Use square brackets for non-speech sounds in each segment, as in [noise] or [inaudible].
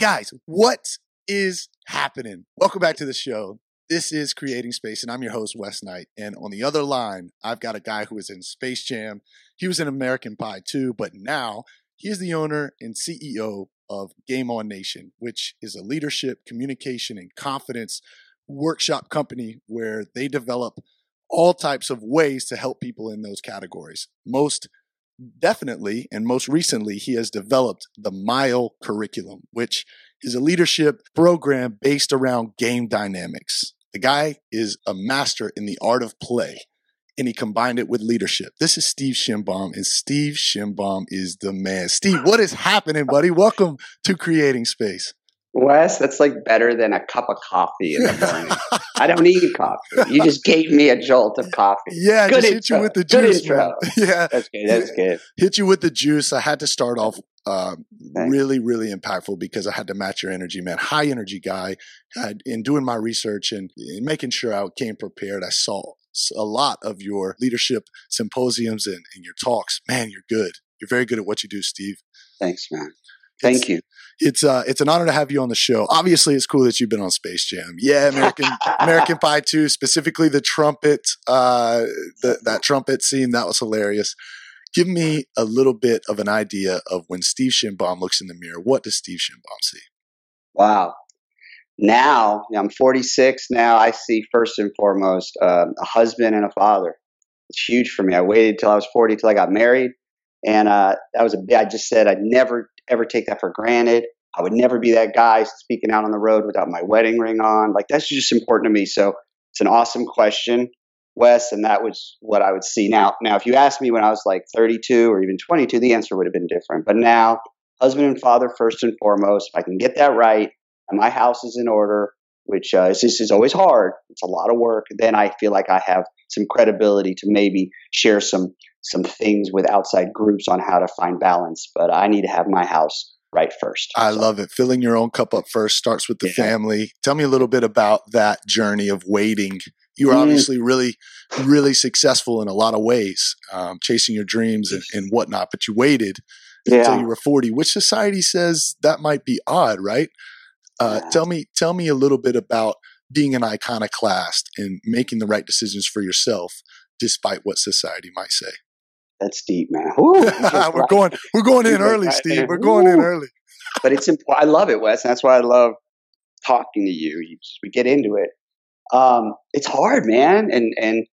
Guys, what is happening? Welcome back to the show. This is Creating Space, and I'm your host, Wes Knight. And on the other line, I've got a guy who was in Space Jam. He was in American Pie too, but now he is the owner and CEO of Game On Nation, which is a leadership, communication, and confidence workshop company where they develop all types of ways to help people in those categories. Most definitely, and most recently, he has developed the Mile curriculum, which is a leadership program based around game dynamics. The guy is a master in the art of play and he combined it with leadership. This is Steve Shenbaum, and Steve Shenbaum is the man. Steve, what is happening, buddy? Welcome to Creating Space. Wes, that's like better than a cup of coffee in the morning. [laughs] I don't need coffee. You [laughs] just gave me a jolt of coffee. Yeah, good just intro. hit you with the juice. [laughs] Yeah, That's good. That's good. hit you with the juice. I had to start off uh, Thanks. really, really impactful because I had to match your energy, man. High energy guy. I, in doing my research and, and making sure I came prepared, I saw a lot of your leadership symposiums and, and your talks. Man, you're good. You're very good at what you do, Steve. Thanks, man. Thank you. It's uh, it's an honor to have you on the show. Obviously, it's cool that you've been on Space Jam. Yeah, American [laughs] American Pie 2, specifically the trumpet, uh, the, that trumpet scene that was hilarious. Give me a little bit of an idea of when Steve Shenbaum looks in the mirror. What does Steve Shenbaum see? Wow. Now, I'm 46 now. I see first and foremost uh, a husband and a father. It's huge for me. I waited till I was 40 till I got married. And uh, that was a I just said I'd never, ever take that for granted. I would never be that guy speaking out on the road without my wedding ring on. Like, that's just important to me. So it's an awesome question, Wes. And that was what I would see. Now, now, if you asked me when I was like 32 or even 22, the answer would have been different. But now, husband and father first and foremost. If I can get that right, and my house is in order, which uh, is, this is always hard. It's a lot of work. Then I feel like I have some credibility to maybe share some some things with outside groups on how to find balance. But I need to have my house right first. I So, love it. Filling your own cup up first starts with the Yeah. family. Tell me a little bit about that journey of waiting. You were Mm. obviously really, really successful in a lot of ways, um, chasing your dreams and, and whatnot, but you waited until you were 40, which society says that might be odd, right? Uh, Yeah. Tell me, tell me a little bit about being an iconoclast and making the right decisions for yourself, despite what society might say. That's deep, man. [laughs] Ooh, we're going, we're going in early. Steve. We're going in early. but it's important. I love it, Wes. That's why I love talking to you. you just, we get into it. Um, it's hard, man, and and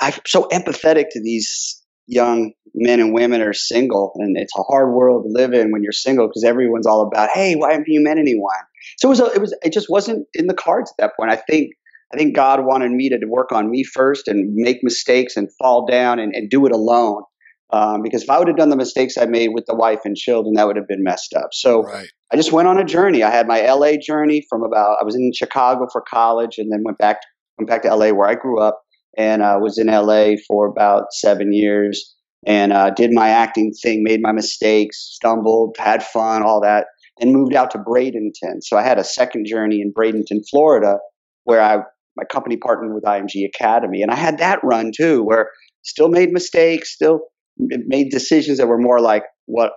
I'm so empathetic to these young men and women that are single, and it's a hard world to live in when you're single because everyone's all about, hey, why haven't you met anyone? So it was, a, it was, it just wasn't in the cards at that point. I think. I think God wanted me to work on me first and make mistakes and fall down and, and do it alone. Um, because if I would have done the mistakes I made with the wife and children, that would have been messed up. So Right. I just went on a journey. I had my LA journey from about I was in Chicago for college and then went back went back to LA where I grew up and uh, was in LA for about seven years and uh, did my acting thing, made my mistakes, stumbled, had fun, all that, and moved out to Bradenton. So I had a second journey in Bradenton, Florida, where I my company partnered with IMG Academy, and I had that run too, where still made mistakes, still made decisions that were more like what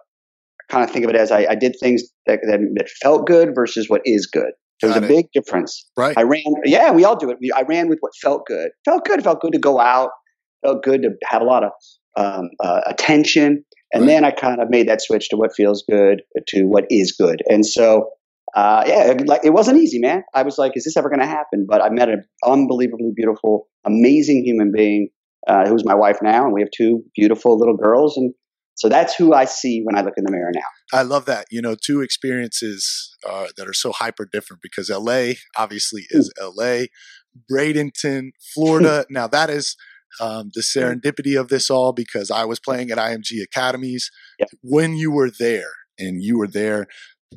I kind of think of it as I, I did things that, that felt good versus what is good. There's Got a it. big difference. Right. I ran, yeah, we all do it. We, I ran with what felt good. Felt good. Felt good to go out. Felt good to have a lot of um, uh, attention. And Right. then I kind of made that switch to what feels good to what is good. And so, uh, yeah, it, like it wasn't easy, man. I was like, is this ever going to happen? But I met an unbelievably beautiful, amazing human being uh, who's my wife now, and we have two beautiful little girls. And so that's who I see when I look in the mirror now. I love that. You know, two experiences uh, that are so hyper different because LA obviously is LA, Bradenton, Florida. [laughs] now that is um, the serendipity of this all because I was playing at IMG Academies Yep. when you were there and you were there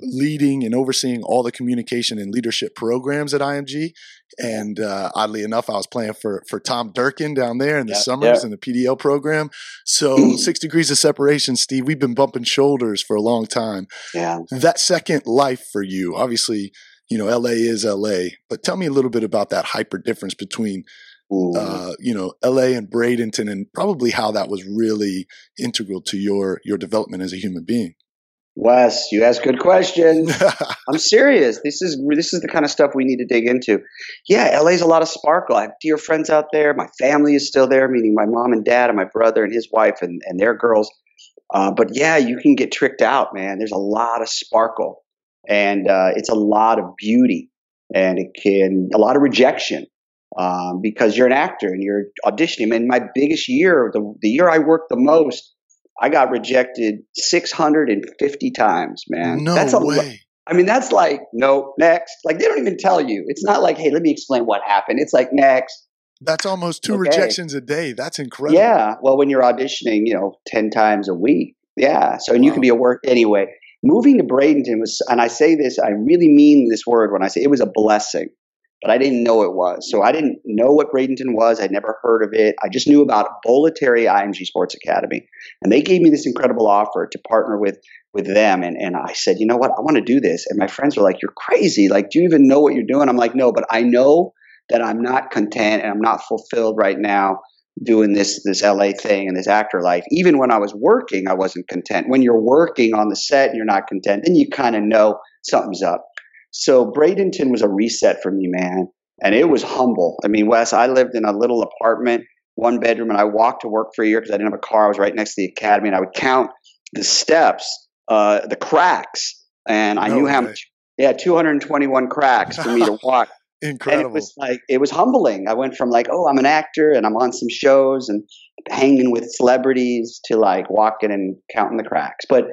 leading and overseeing all the communication and leadership programs at IMG. And uh, oddly enough, I was playing for for Tom Durkin down there in the Yeah, summers yeah. in the PDL program. So [clears throat] six degrees of separation, Steve. We've been bumping shoulders for a long time. Yeah. That second life for you, obviously, you know, LA is LA. But tell me a little bit about that hyper difference between uh, you know, LA and Bradenton, and probably how that was really integral to your your development as a human being. Wes, you ask good questions. [laughs] I'm serious. This is this is the kind of stuff we need to dig into. Yeah, LA's a lot of sparkle. I have dear friends out there. My family is still there, meaning my mom and dad and my brother and his wife and, and their girls. Uh, but yeah, you can get tricked out, man. There's a lot of sparkle, and uh, it's a lot of beauty, and it can a lot of rejection um, because you're an actor and you're auditioning. And my biggest year, the, the year I worked the most, I got rejected 650 times, man. No that's a way. I mean, that's like, no, next. Like, they don't even tell you. It's not like, hey, let me explain what happened. It's like, next. That's almost two Okay. rejections a day. That's incredible. Yeah. Well, when you're auditioning, you know, 10 times a week. Yeah. So, and you can be a work anyway. Moving to Bradenton was, and I say this, I really mean this word when I say it was a blessing, but I didn't know it was. So I didn't know what Bradenton was. I'd never heard of it. I just knew about Bollettieri IMG Sports Academy. And they gave me this incredible offer to partner with with them. And, and I said, you know what? I want to do this. And my friends were like, you're crazy. Like, do you even know what you're doing? I'm like, no, but I know that I'm not content and I'm not fulfilled right now doing this this LA thing and this actor life. Even when I was working, I wasn't content. When you're working on the set and you're not content, then you kind of know something's up. So Bradenton was a reset for me, man. And it was humble. I mean, Wes, I lived in a little apartment, one bedroom, and I walked to work for a year because I didn't have a car. I was right next to the academy, and I would count the steps, uh, the cracks, and I No knew how way. much. Yeah, 221 cracks for me to [laughs] walk. Incredible. And it was like it was humbling. I went from like, oh, I'm an actor and I'm on some shows and hanging with celebrities to like walking and counting the cracks. But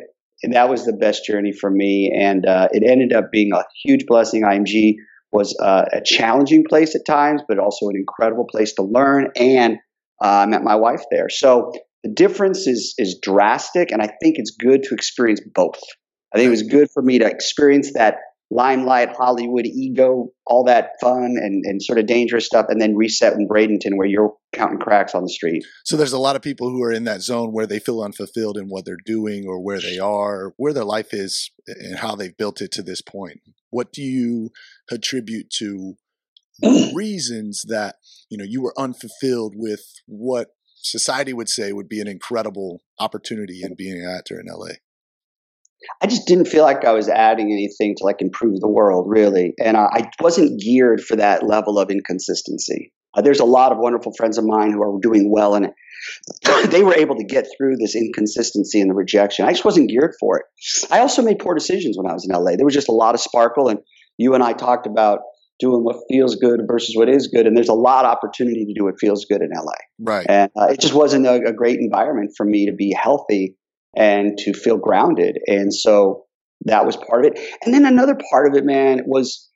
that was the best journey for me, and uh, it ended up being a huge blessing. IMG was uh, a challenging place at times, but also an incredible place to learn. And uh, I met my wife there, so the difference is is drastic, and I think it's good to experience both. I think it was good for me to experience that limelight, Hollywood ego, all that fun and, and sort of dangerous stuff, and then reset in Bradenton where you're counting cracks on the street. So there's a lot of people who are in that zone where they feel unfulfilled in what they're doing or where they are, where their life is and how they've built it to this point. What do you attribute to [clears throat] reasons that, you know, you were unfulfilled with what society would say would be an incredible opportunity in being an actor in LA? I just didn't feel like I was adding anything to like improve the world, really. And uh, I wasn't geared for that level of inconsistency. Uh, there's a lot of wonderful friends of mine who are doing well, and [coughs] they were able to get through this inconsistency and the rejection. I just wasn't geared for it. I also made poor decisions when I was in LA. There was just a lot of sparkle, and you and I talked about doing what feels good versus what is good, and there's a lot of opportunity to do what feels good in LA. Right. And uh, it just wasn't a, a great environment for me to be healthy and to feel grounded. And so that was part of it. And then another part of it, man, was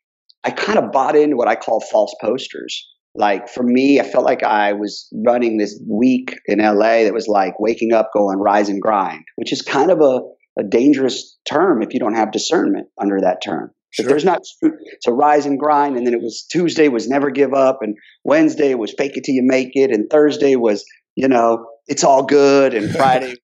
I kind of bought into what I call false posters. Like for me, I felt like I was running this week in LA that was like waking up, going rise and grind, which is kind of a, a dangerous term if you don't have discernment under that term. If Sure. there's not, so rise and grind, and then it was Tuesday was never give up, and Wednesday was fake it till you make it, and Thursday was you know it's all good, and [laughs] Friday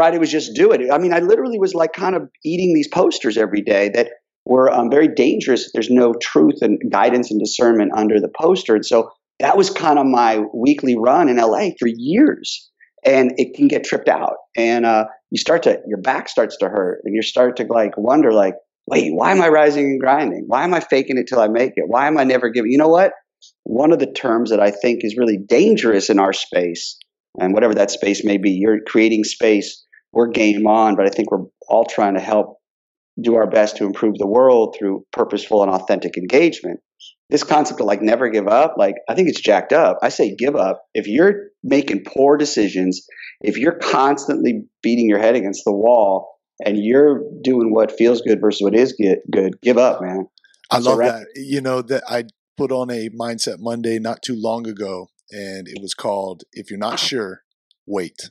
Friday was just do it. I mean, I literally was like kind of eating these posters every day that were um, very dangerous. There's no truth and guidance and discernment under the poster, and so that was kind of my weekly run in LA for years. And it can get tripped out, and uh, you start to your back starts to hurt, and you start to like wonder like wait, why am I rising and grinding? Why am I faking it till I make it? Why am I never giving? You know what? One of the terms that I think is really dangerous in our space, and whatever that space may be, you're creating space, we're game on, but I think we're all trying to help do our best to improve the world through purposeful and authentic engagement. This concept of like never give up, like I think it's jacked up. I say give up. If you're making poor decisions, if you're constantly beating your head against the wall, and you're doing what feels good versus what is good, good give up, man. I love Surrender. that. You know, that I put on a Mindset Monday not too long ago, and it was called If You're Not uh-huh. Sure, Wait.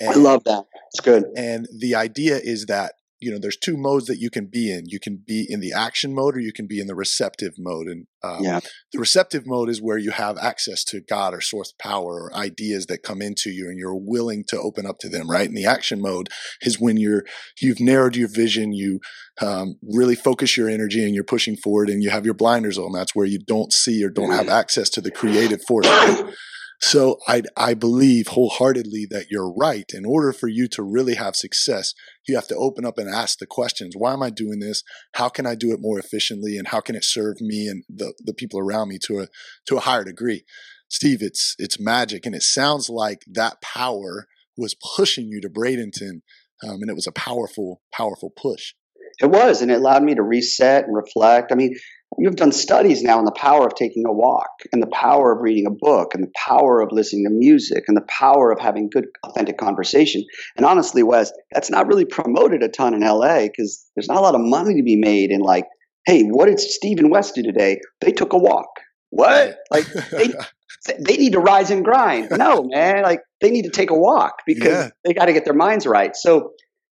I love that. It's good. And the idea is that, you know, there's two modes that you can be in. You can be in the action mode or you can be in the receptive mode. And um, Yeah. the receptive mode is where you have access to God or source power or ideas that come into you and you're willing to open up to them, right? And the action mode is when you're, you've narrowed your vision, you um, really focus your energy and you're pushing forward and you have your blinders on. That's where you don't see or don't have access to the creative force. So I, I believe wholeheartedly that you're right. In order for you to really have success, you have to open up and ask the questions. Why am I doing this? How can I do it more efficiently? And how can it serve me and the, the people around me to a, to a higher degree? Steve, it's, it's magic. And it sounds like that power was pushing you to Bradenton. Um, and it was a powerful, powerful push. It was, and it allowed me to reset and reflect. I mean, you've done studies now on the power of taking a walk and the power of reading a book and the power of listening to music and the power of having good authentic conversation. And honestly wes that's not really promoted a ton in la because there's not a lot of money to be made in like hey what did steve and wes do today? They took a walk. What? Like [laughs] they, they need to rise and grind. No man like they need to take a walk because yeah. they got to get their minds right. So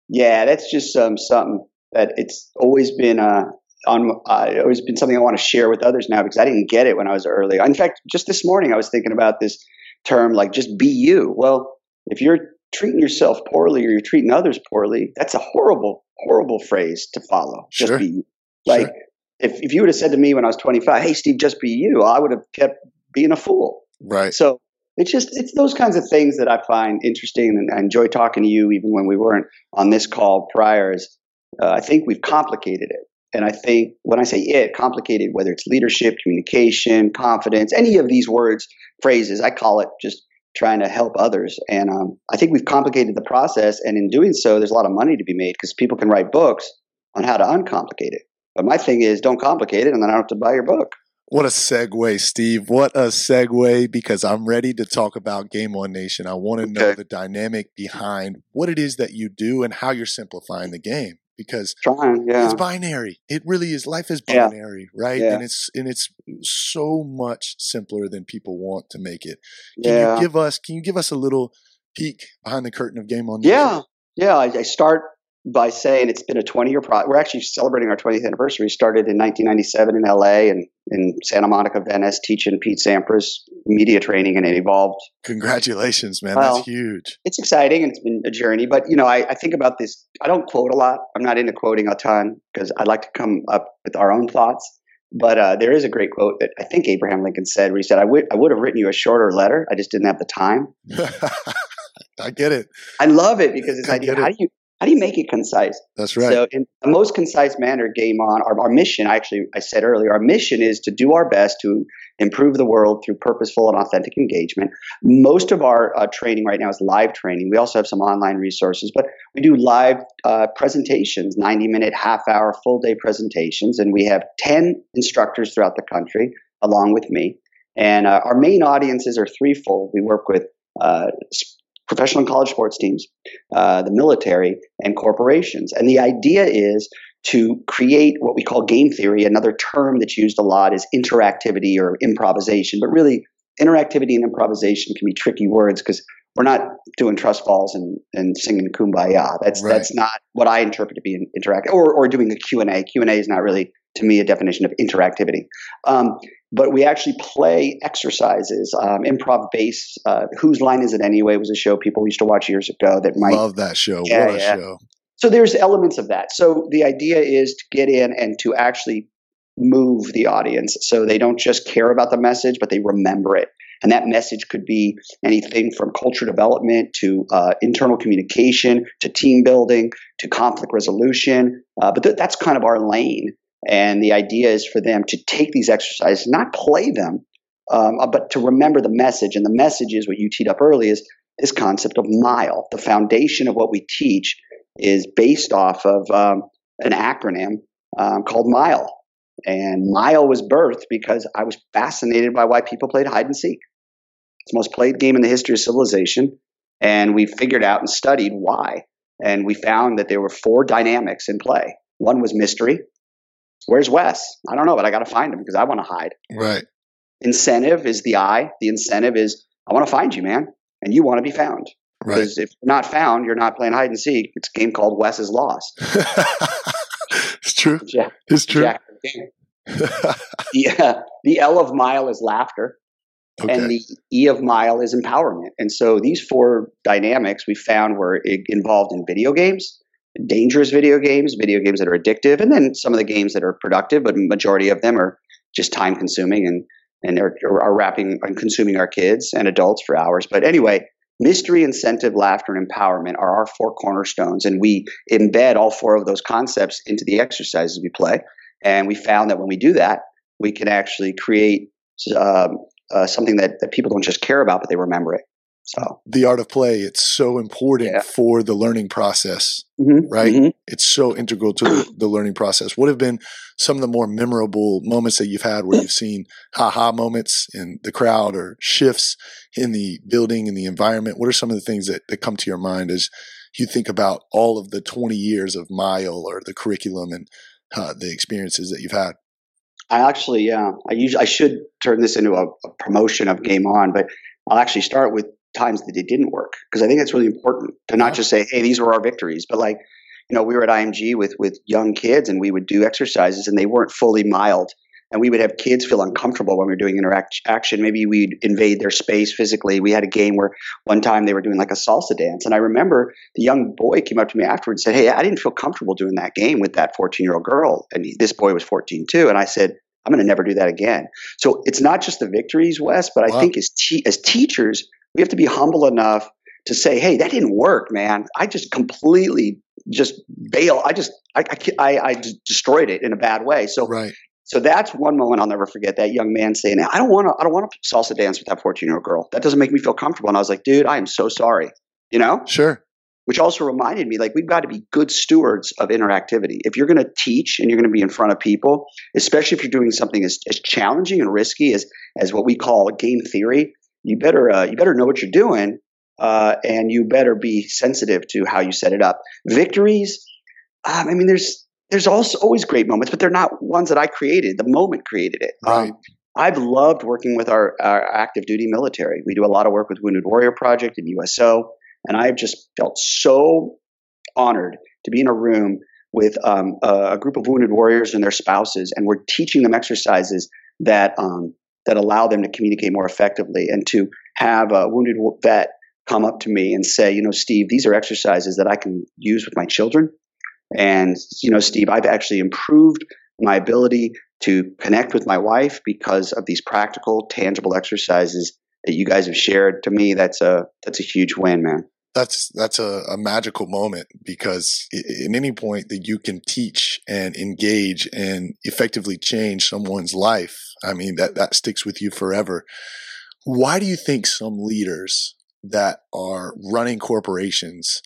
yeah that's just um, something that it's always been uh, on uh, it's always been something I want to share with others now because I didn't get it when I was early. In fact, just this morning I was thinking about this term like just be you. Well, if you're treating yourself poorly or you're treating others poorly, that's a horrible, horrible phrase to follow. Just sure. be you. Like sure. if, if you would have said to me when I was 25, hey Steve, just be you, I would have kept being a fool. Right. So it's just it's those kinds of things that I find interesting and I enjoy talking to you even when we weren't on this call prior is uh, I think we've complicated it. And I think when I say it, complicated, whether it's leadership, communication, confidence, any of these words, phrases, I call it just trying to help others. And um, I think we've complicated the process. And in doing so, there's a lot of money to be made because people can write books on how to uncomplicate it. But my thing is, don't complicate it, and then I don't have to buy your book. What a segue, Steve. What a segue because I'm ready to talk about Game On Nation. I want to okay. know the dynamic behind what it is that you do and how you're simplifying the game because Trying, yeah. it's binary. It really is. Life is binary, yeah. right? Yeah. And it's and it's so much simpler than people want to make it. Can yeah. you give us? Can you give us a little peek behind the curtain of Game On? Yeah, yeah. I, I start by saying it's been a 20 year project. We're actually celebrating our 20th anniversary. Started in 1997 in LA and in Santa Monica, Venice, teaching Pete Sampras media training, and it evolved. Congratulations, man! Well, That's huge. It's exciting and it's been a journey. But you know, I, I think about this. I don't quote a lot. I'm not into quoting a ton because I like to come up with our own thoughts. But uh, there is a great quote that I think Abraham Lincoln said, where he said, "I would I would have written you a shorter letter. I just didn't have the time." [laughs] I get it. I love it because it's like, how do you how do you make it concise? That's right. So, in the most concise manner, Game On, our, our mission, actually, I said earlier, our mission is to do our best to improve the world through purposeful and authentic engagement. Most of our uh, training right now is live training. We also have some online resources, but we do live uh, presentations, 90 minute, half hour, full day presentations, and we have 10 instructors throughout the country along with me. And uh, our main audiences are threefold. We work with uh, professional and college sports teams, uh, the military, and corporations. And the idea is to create what we call game theory. Another term that's used a lot is interactivity or improvisation. But really, interactivity and improvisation can be tricky words because we're not doing trust falls and, and singing kumbaya. That's right. that's not what I interpret to be interactive. Or or doing a Q and A. Q and A is not really to me a definition of interactivity. Um, but we actually play exercises, um, improv base. Uh, Whose line is it anyway? Was a show people used to watch years ago. That might love that show. Yeah, what a yeah. show! So there's elements of that. So the idea is to get in and to actually move the audience, so they don't just care about the message, but they remember it. And that message could be anything from culture development to uh, internal communication to team building to conflict resolution. Uh, but th- that's kind of our lane. And the idea is for them to take these exercises, not play them, um, uh, but to remember the message. And the message is what you teed up early is this concept of mile. The foundation of what we teach is based off of um, an acronym um, called MILE. And MILE was birthed because I was fascinated by why people played hide and seek. It's the most played game in the history of civilization. And we figured out and studied why. And we found that there were four dynamics in play. One was mystery, Where's Wes? I don't know, but I got to find him because I want to hide. Right. Incentive is the I. The incentive is I want to find you, man, and you want to be found. Right. Because if you're not found, you're not playing hide and seek. It's a game called Wes is Lost. [laughs] it's true. Jack, it's true. Jack, the, [laughs] uh, the L of mile is laughter. Okay. And the E of mile is empowerment. And so these four dynamics we found were involved in video games, dangerous video games, video games that are addictive, and then some of the games that are productive, but majority of them are just time consuming and and are, are wrapping and consuming our kids and adults for hours. But anyway, mystery, incentive, laughter, and empowerment are our four cornerstones, and we embed all four of those concepts into the exercises we play. And we found that when we do that, we can actually create um, uh, something that, that people don't just care about, but they remember it. So the art of play, it's so important yeah. for the learning process, mm-hmm. right? Mm-hmm. It's so integral to the, the, learning process. What have been some of the more memorable moments that you've had where you've seen ha moments in the crowd or shifts in the building and the environment? What are some of the things that, that come to your mind as you think about all of the 20 years of Mile or the curriculum and uh, the experiences that you've had? I actually, yeah, I usually I should turn this into a, a promotion of Game On, but I'll actually start with times that it didn't work because I think it's really important to not just say, "Hey, these were our victories," but like, you know, we were at IMG with with young kids and we would do exercises and they weren't fully mild, and we would have kids feel uncomfortable when we were doing interaction. Maybe we'd invade their space physically. We had a game where one time they were doing like a salsa dance, and I remember the young boy came up to me afterwards and said, "Hey, I didn't feel comfortable doing that game with that 14 year old girl," and he, this boy was 14 too, and I said. I'm going to never do that again. So it's not just the victories, Wes, but I think as te- as teachers, we have to be humble enough to say, "Hey, that didn't work, man. I just completely just bail. I just I I, I just destroyed it in a bad way." So right. So that's one moment I'll never forget. That young man saying, "I don't want to. I don't want to salsa dance with that 14 year old girl. That doesn't make me feel comfortable." And I was like, "Dude, I am so sorry." You know? Sure. Which also reminded me, like, we've got to be good stewards of interactivity. If you're going to teach and you're going to be in front of people, especially if you're doing something as, as challenging and risky as as what we call game theory, you better uh, you better know what you're doing, uh, and you better be sensitive to how you set it up. Victories, um, I mean, there's there's also always great moments, but they're not ones that I created. The moment created it. Right. Um, I've loved working with our, our active duty military. We do a lot of work with Wounded Warrior Project and USO, and I've just felt so honored to be in a room with um, a, a, group of wounded warriors and their spouses, and we're teaching them exercises that um, that allow them to communicate more effectively and to have a wounded vet come up to me and say, you know, Steve, these are exercises that I can use with my children. And, you know, Steve, I've actually improved my ability to connect with my wife because of these practical, tangible exercises that you guys have shared. To me, that's a that's a huge win, man that's that's a, a, magical moment because in any point that you can teach and engage and effectively change someone's life i mean that that sticks with you forever. Why do you think some leaders that are running corporations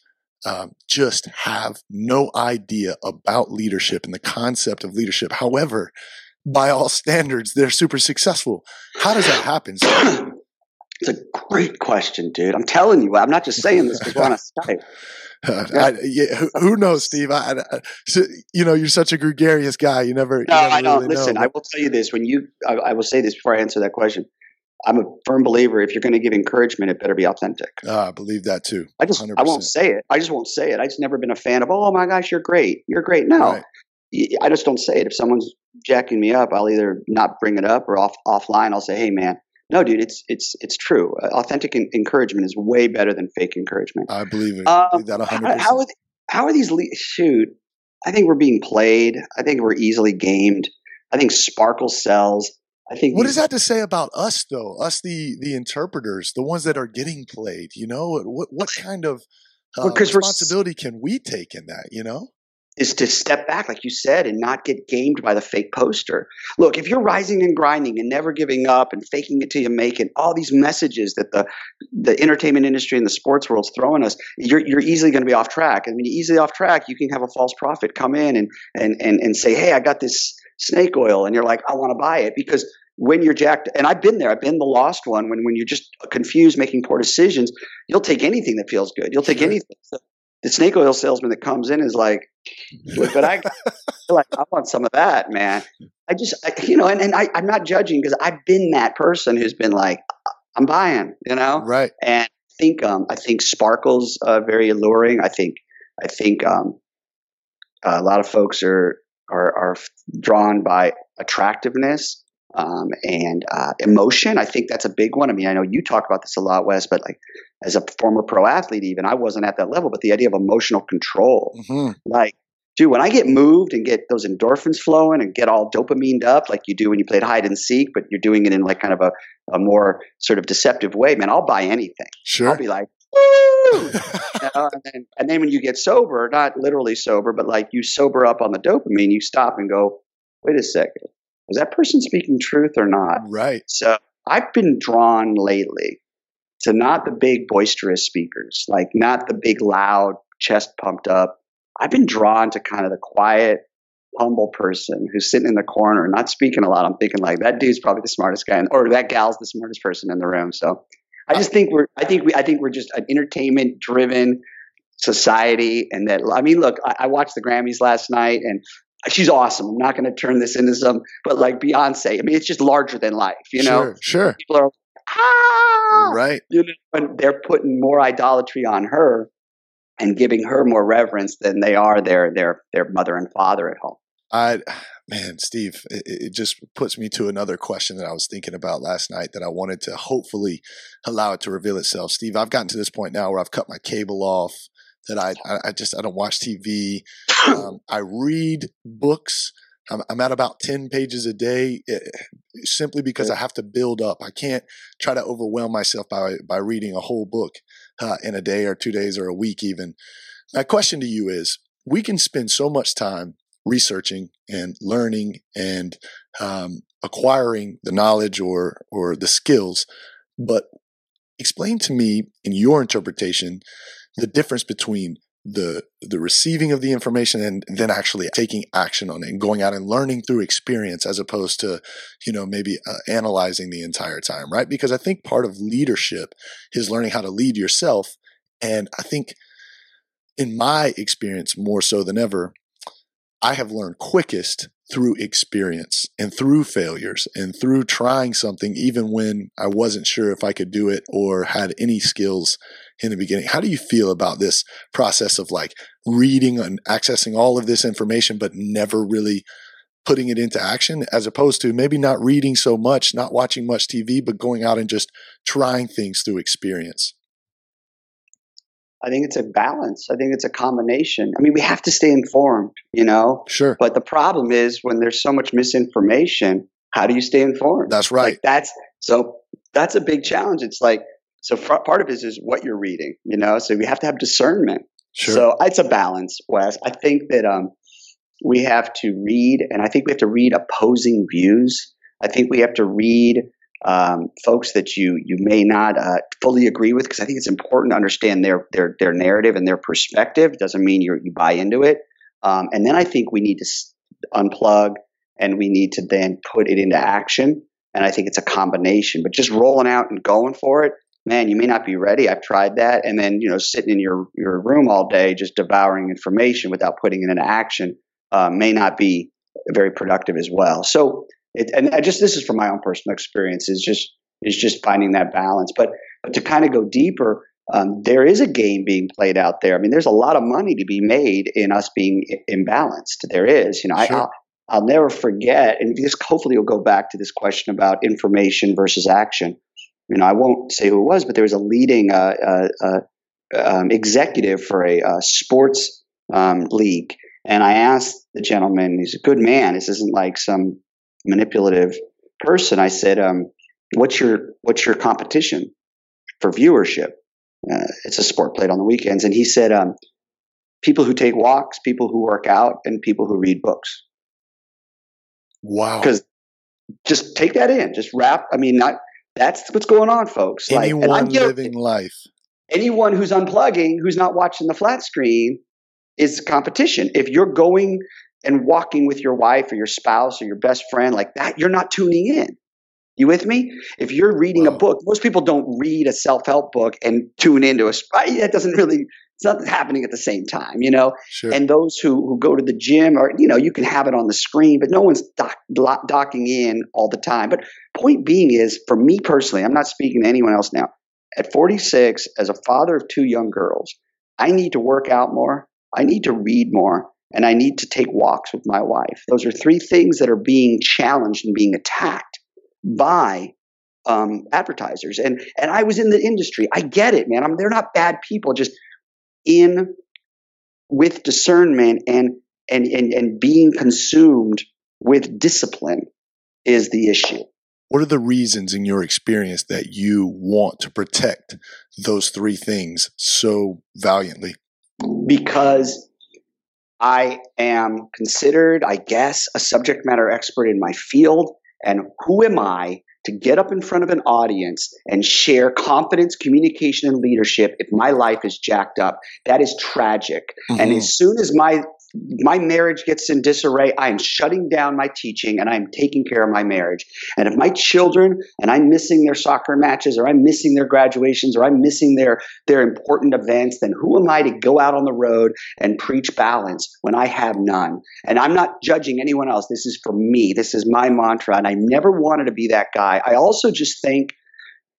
um, just have no idea about leadership and the concept of leadership? However by all standards they're super successful. How does that happen It's a great question, dude. I'm telling you, I'm not just saying this because we're on a [laughs] Skype. Uh, I, yeah, who, who, knows, Steve? I, I, so, you know, you're such a gregarious guy. You never. No, you never I know. Really Listen, know. I will tell you this. When you, I, I, will say this before I answer that question. I'm a firm believer. If you're going to give encouragement, it better be authentic. Ah, I believe that too. I just, I won't say it. I just won't say it. I just never been a fan of. Oh my gosh, you're great. You're great. No, right. I just don't say it. If someone's jacking me up, I'll either not bring it up or off offline. I'll say, hey man, no, dude, it's it's it's true. Authentic encouragement is way better than fake encouragement. I believe it. I believe that 100%. How, how, are, how are these? Le- shoot, I think we're being played. I think we're easily gamed. I think Sparkle sells. I think. What does that to say about us, though? Us, the the interpreters, the ones that are getting played. You know, what what kind of uh, responsibility can we take in that? You know is to step back, like you said, and not get gamed by the fake poster. Look, if you're rising and grinding and never giving up and faking it till you make it, all these messages that the the entertainment industry and the sports world's throwing us, you're you're easily going to be off track. I mean, easily off track, you can have a false prophet come in and and and and say, "Hey, I got this snake oil," and you're like, "I want to buy it," because when you're jacked, and I've been there, I've been the lost one. When when you're just confused, making poor decisions, you'll take anything that feels good. You'll take anything. So the snake oil salesman that comes in is like, but I [laughs] like I want some of that, man. I just I, you know, and, and I, I'm not judging because I've been that person who's been like, I'm buying, you know, right? And I think um, I think sparkles uh, very alluring. I think I think um, a lot of folks are are, are drawn by attractiveness um, and uh, emotion. I think that's a big one. I mean, I know you talk about this a lot, Wes, but like as a former pro athlete, even I wasn't at that level. But the idea of emotional control, mm-hmm. like dude, when I get moved and get those endorphins flowing and get all dopamined up like you do when you played hide and seek, but you're doing it in like kind of a, a more sort of deceptive way, man, I'll buy anything. Sure. I'll be like, woo! you know, and, then, and then when you get sober, not literally sober, but like you sober up on the dopamine, you stop and go, wait a second, was that person speaking truth or not? right. So I've been drawn lately to not the big boisterous speakers, like not the big loud chest pumped up. I've been drawn to kind of the quiet, humble person who's sitting in the corner, not speaking a lot. I'm thinking like that dude's probably the smartest guy, in, or that gal's the smartest person in the room. So I just think we're, I think we, I think we're just an entertainment driven society, and that I mean, look, I, I watched the Grammys last night, and she's awesome. I'm not going to turn this into some, but like Beyonce, I mean, it's just larger than life, you know. Sure. Sure. People are ah, Right. you know, and they're putting more idolatry on her and giving her more reverence than they are their their their mother and father at home. I, man, Steve, it, it just puts me to another question that I was thinking about last night that I wanted to hopefully allow it to reveal itself. Steve, I've gotten to this point now where I've cut my cable off. That I, I, just I don't watch TV. [coughs] Um, I read books. I'm, I'm at about ten pages a day, eh, simply because I have to build up. I can't try to overwhelm myself by by reading a whole book uh, in a day or two days or a week even. My question to you is: We can spend so much time researching and learning and um, acquiring the knowledge or or the skills, but explain to me in your interpretation the difference between the the receiving of the information and then actually taking action on it and going out and learning through experience as opposed to you know maybe uh, analyzing the entire time right? Because i think part of leadership is learning how to lead yourself. And i think in my experience more so than ever I have learned quickest through experience and through failures and through trying something, even when I wasn't sure if I could do it or had any skills in the beginning. How do you feel about this process of like reading and accessing all of this information, but never really putting it into action as opposed to maybe not reading so much, not watching much TV, but going out and just trying things through experience? I think it's a balance. I think it's a combination. I mean, we have to stay informed, you know. Sure. But the problem is when there's so much misinformation, how do you stay informed? That's right. Like that's so that's a big challenge. It's like so fr- part of it is what you're reading, you know. So we have to have discernment. Sure. So it's a balance, Wes. I think that um, we have to read, and I think we have to read opposing views. I think we have to read um, folks that you you may not uh, fully agree with because I think it's important to understand their their their narrative and their perspective. It doesn't mean you you buy into it. Um, and then I think we need to unplug and we need to then put it into action. And I think it's a combination. But just rolling out and going for it, man, you may not be ready. I've tried that, and then you know sitting in your your room all day just devouring information without putting it into action uh, may not be very productive as well. So it, and I just this is from my own personal experience is just is just finding that balance. But but to kind of go deeper, um, there is a game being played out there. I mean, there's a lot of money to be made in us being imbalanced. There is, you know, Sure. I, I'll, I'll never forget, and this hopefully will go back to this question about information versus action. You know, I won't say who it was, but there was a leading uh, uh, uh, um, executive for a uh, sports um, league, and I asked the gentleman, he's a good man. This isn't like some manipulative person. I said, um, "What's your what's your competition for viewership?" Uh, it's a sport played on the weekends, and he said, um, "People who take walks, people who work out, and people who read books." wow. Because just take that in, just wrap. I mean, not that's what's going on, folks. Like, Anyone guilty. living life. anyone who's unplugging, who's not watching the flat screen, is competition. If you're going and walking with your wife or your spouse or your best friend like that, you're not tuning in. You with me? If you're reading a book, most people don't read a self-help book and tune into a. [laughs] That doesn't really. It's not happening at the same time, you know. Sure. And those who, who go to the gym, or you know, you can have it on the screen, but no one's doc, doc- docking in all the time. But point being is, for me personally, I'm not speaking to anyone else now. At 46, as a father of two young girls, I need to work out more. I need to read more, and I need to take walks with my wife. Those are three things that are being challenged and being attacked by um, advertisers. And and I was in the industry. I get it, man. I'm, they're not bad people. Just in with discernment and and, and, and being consumed with discipline is the issue. What are the reasons in your experience that you want to protect those three things so valiantly? Because I am considered, I guess, a subject matter expert in my field. And who am I to get up in front of an audience and share confidence, communication, and leadership if my life is jacked up? That is tragic. Mm-hmm. And as soon as my my marriage gets in disarray, I am shutting down my teaching and I'm taking care of my marriage. And if my children and I'm missing their soccer matches or I'm missing their graduations or I'm missing their their important events, then who am I to go out on the road and preach balance when I have none? And I'm not judging anyone else. This is for me. This is my mantra and I never wanted to be that guy. I also just think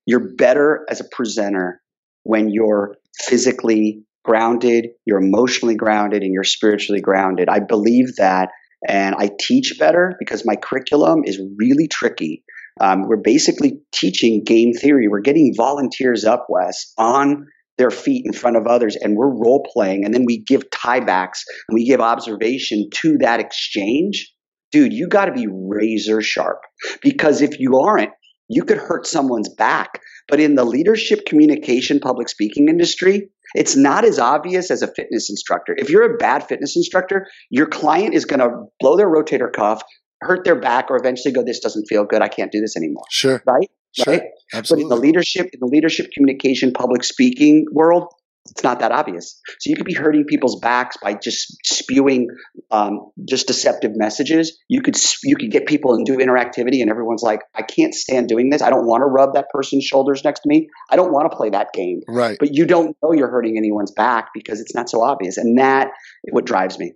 you're better as a presenter when you're physically grounded, you're emotionally grounded, and you're spiritually grounded. I believe that. And I teach better because my curriculum is really tricky. Um, we're basically teaching game theory. We're getting volunteers up, Wes, on their feet in front of others, and we're role playing. And then we give tiebacks and we give observation to that exchange. Dude, you got to be razor sharp because if you aren't, you could hurt someone's back. But in the leadership communication public speaking industry, it's not as obvious as a fitness instructor. If you're a bad fitness instructor, your client is going to blow their rotator cuff, hurt their back, or eventually go, "This doesn't feel good. I can't do this anymore." Sure. Right. Sure. Right. Absolutely. But in the leadership, in the leadership communication, public speaking world, it's not that obvious. So you could be hurting people's backs by just spewing um, just deceptive messages. You could you could get people and do interactivity, and everyone's like, "I can't stand doing this. I don't want to rub that person's shoulders next to me. I don't want to play that game." Right. But you don't know you're hurting anyone's back because it's not so obvious, and that what drives me.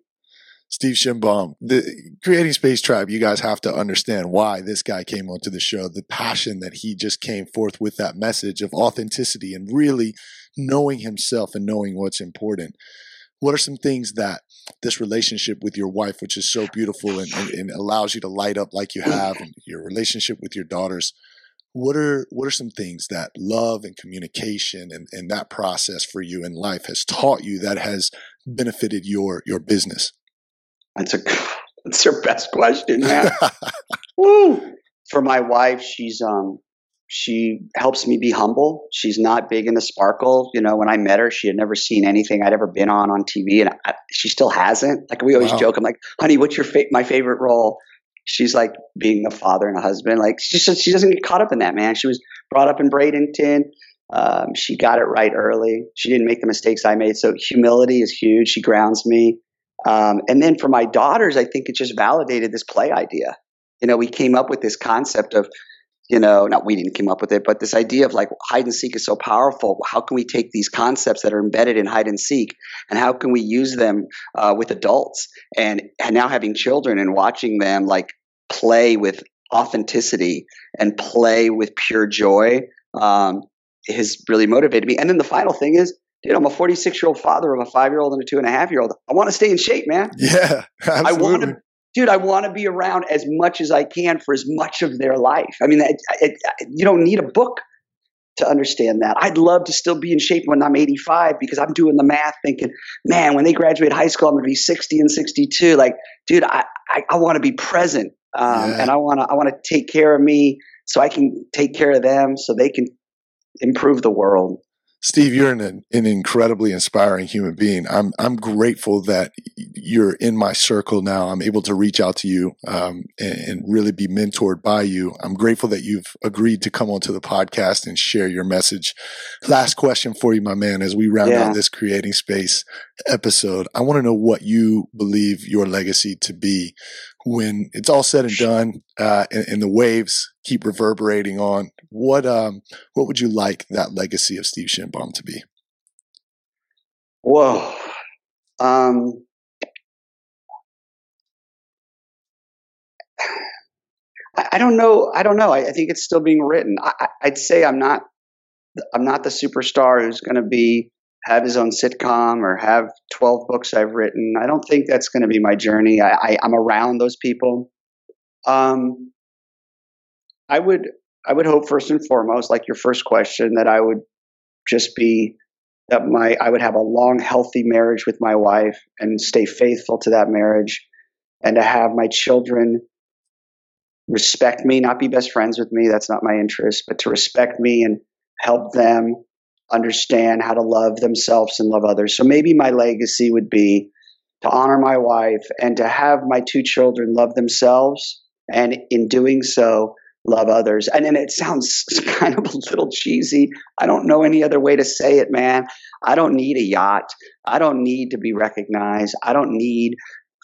Steve Shenbaum, the Creating Space Tribe, you guys have to understand why this guy came onto the show, the passion that he just came forth with that message of authenticity and really knowing himself and knowing what's important. What are some things that this relationship with your wife, which is so beautiful and, and, and allows you to light up like you have, and your relationship with your daughters, what are what are some things that love and communication and, and that process for you in life has taught you that has benefited your your business? That's a [laughs] that's her best question, man. [laughs] Woo! For my wife, she's um she helps me be humble. She's not big in the sparkle. You know, when I met her, she had never seen anything I'd ever been on on TV, and I, she still hasn't. Like we always wow. joke, I'm like, "Honey, what's your fa- my favorite role?" She's like being a father and a husband. Like she just, she doesn't get caught up in that, man. She was brought up in Bradenton. Um, she got it right early. She didn't make the mistakes I made. So humility is huge. She grounds me. Um, and then for my daughters, I think it just validated this play idea. You know, we came up with this concept of, you know, not we didn't come up with it, but this idea of like hide and seek is so powerful. How can we take these concepts that are embedded in hide and seek and how can we use them uh, with adults? And, and now having children and watching them like play with authenticity and play with pure joy um, has really motivated me. And then the final thing is dude, I'm a 46 year old father of a five year old and a two and a half year old. I want to stay in shape, man. Yeah, [laughs] absolutely. I want to, dude, I want to be around as much as I can for as much of their life. I mean, it, it, you don't need a book to understand that. I'd love to still be in shape when I'm 85 because I'm doing the math thinking, man, when they graduate high school, I'm going to be 60 and 62. Like, dude, I, I, I want to be present. Um, yeah. And I want to, I want to take care of me so I can take care of them so they can improve the world. Steve, you're an, an incredibly inspiring human being. I'm I'm grateful that you're in my circle now. I'm able to reach out to you um, and, and, really be mentored by you. I'm grateful that you've agreed to come onto the podcast and share your message. Last question for you, my man, as we round yeah. out this creating space episode. I want to know what you believe your legacy to be when it's all said and done, uh, and, and, the waves keep reverberating on, what um, what would you like that legacy of Steve Shenbaum to be? Whoa, um, [sighs] I, I, don't know. I don't know. I, I, think it's still being written. I, I'd say I'm not. I'm not the superstar who's going to be have his own sitcom or have 12 books I've written. I don't think that's going to be my journey. I, am around those people. Um, I would, I would hope first and foremost, like your first question, that I would just be that my I would have a long, healthy marriage with my wife and stay faithful to that marriage, and to have my children respect me, not be best friends with me. That's not my interest, but to respect me and help them understand how to love themselves and love others. So maybe my legacy would be to honor my wife and to have my two children love themselves and in doing so love others. And then it sounds [laughs] kind of a little cheesy. I don't know any other way to say it, man. I don't need a yacht. I don't need to be recognized. I don't need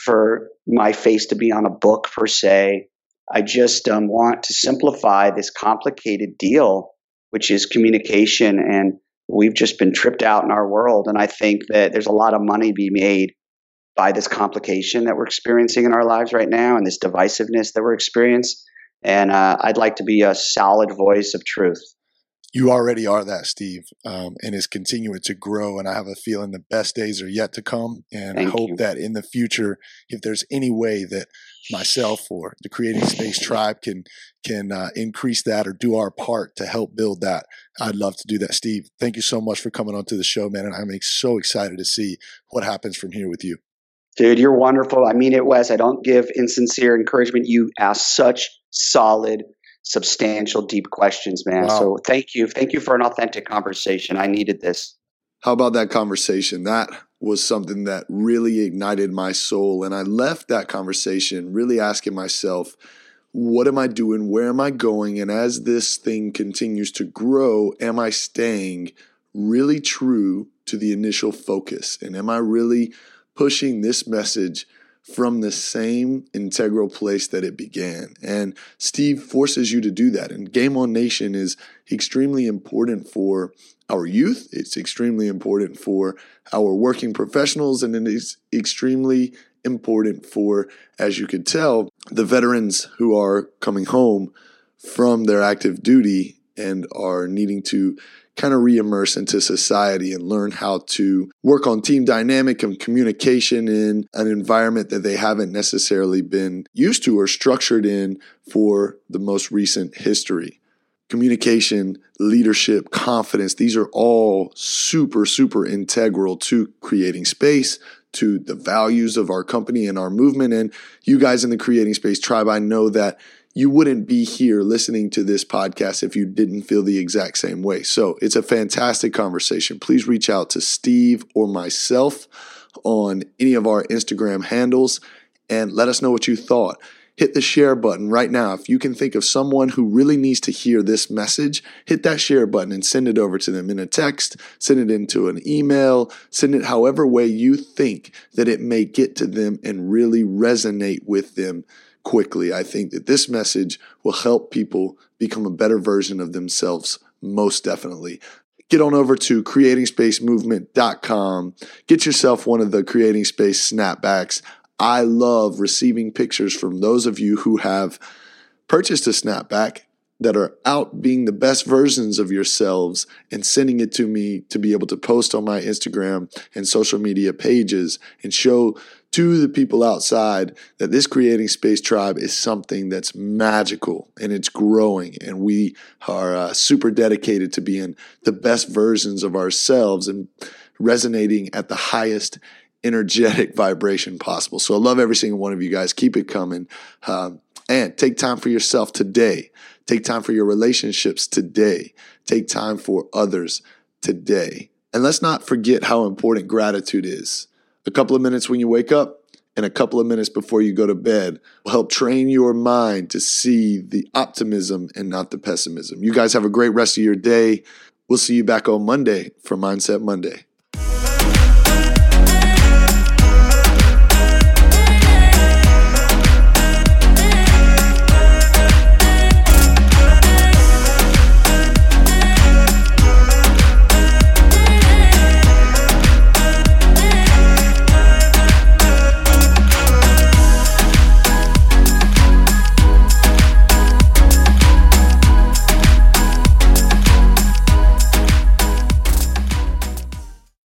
for my face to be on a book per se. I just um, want to simplify this complicated deal, which is communication. And we've just been tripped out in our world. And I think that there's a lot of money to be made by this complication that we're experiencing in our lives right now and this divisiveness that we're experiencing. And uh, I'd like to be a solid voice of truth. You already are that, Steve, um, and it's continuing to grow. And I have a feeling the best days are yet to come. And Thank I hope you. that in the future, if there's any way that myself or the Creating Space Tribe can can uh, increase that or do our part to help build that, I'd love to do that. Steve, thank you so much for coming onto the show, man. And I'm so excited to see what happens from here with you. Dude, you're wonderful. I mean it, Wes. I don't give insincere encouragement. You ask such solid, substantial, deep questions, man. Wow. So thank you. Thank you for an authentic conversation. I needed this. How about that conversation? That was something that really ignited my soul. And I left that conversation really asking myself, what am I doing? Where am I going? And as this thing continues to grow, am I staying really true to the initial focus? And am I really pushing this message from the same integral place that it began. And Steve forces you to do that. And Game On Nation is extremely important for our youth, it's extremely important for our working professionals, and it is extremely important for, as you could tell, the veterans who are coming home from their active duty and are needing to kind of re-immerse into society and learn how to work on team dynamic and communication in an environment that they haven't necessarily been used to or structured in for the most recent history. Communication, leadership, confidence, these are all super, super integral to creating space, to the values of our company and our movement. And you guys in the Creating Space Tribe, I know that you wouldn't be here listening to this podcast if you didn't feel the exact same way. So it's a fantastic conversation. Please reach out to Steve or myself on any of our Instagram handles and let us know what you thought. Hit the share button right now. If you can think of someone who really needs to hear this message, hit that share button and send it over to them in a text, send it into an email, send it however way you think that it may get to them and really resonate with them quickly. I think that this message will help people become a better version of themselves, most definitely. Get on over to creatingspacemovement.com. Get yourself one of the Creating Space snapbacks. I love receiving pictures from those of you who have purchased a snapback that are out being the best versions of yourselves and sending it to me to be able to post on my Instagram and social media pages and show to the people outside that this creating space tribe is something that's magical and it's growing. And we are uh, super dedicated to being the best versions of ourselves and resonating at the highest energetic vibration possible. So i love every single one of you guys. Keep it coming. Um, and take time for yourself today. Take time for your relationships today. Take time for others today. And let's not forget how important gratitude is a couple of minutes when you wake up and a couple of minutes before you go to bed will help train your mind to see the optimism and not the pessimism. You guys have a great rest of your day. We'll see you back on Monday for Mindset Monday.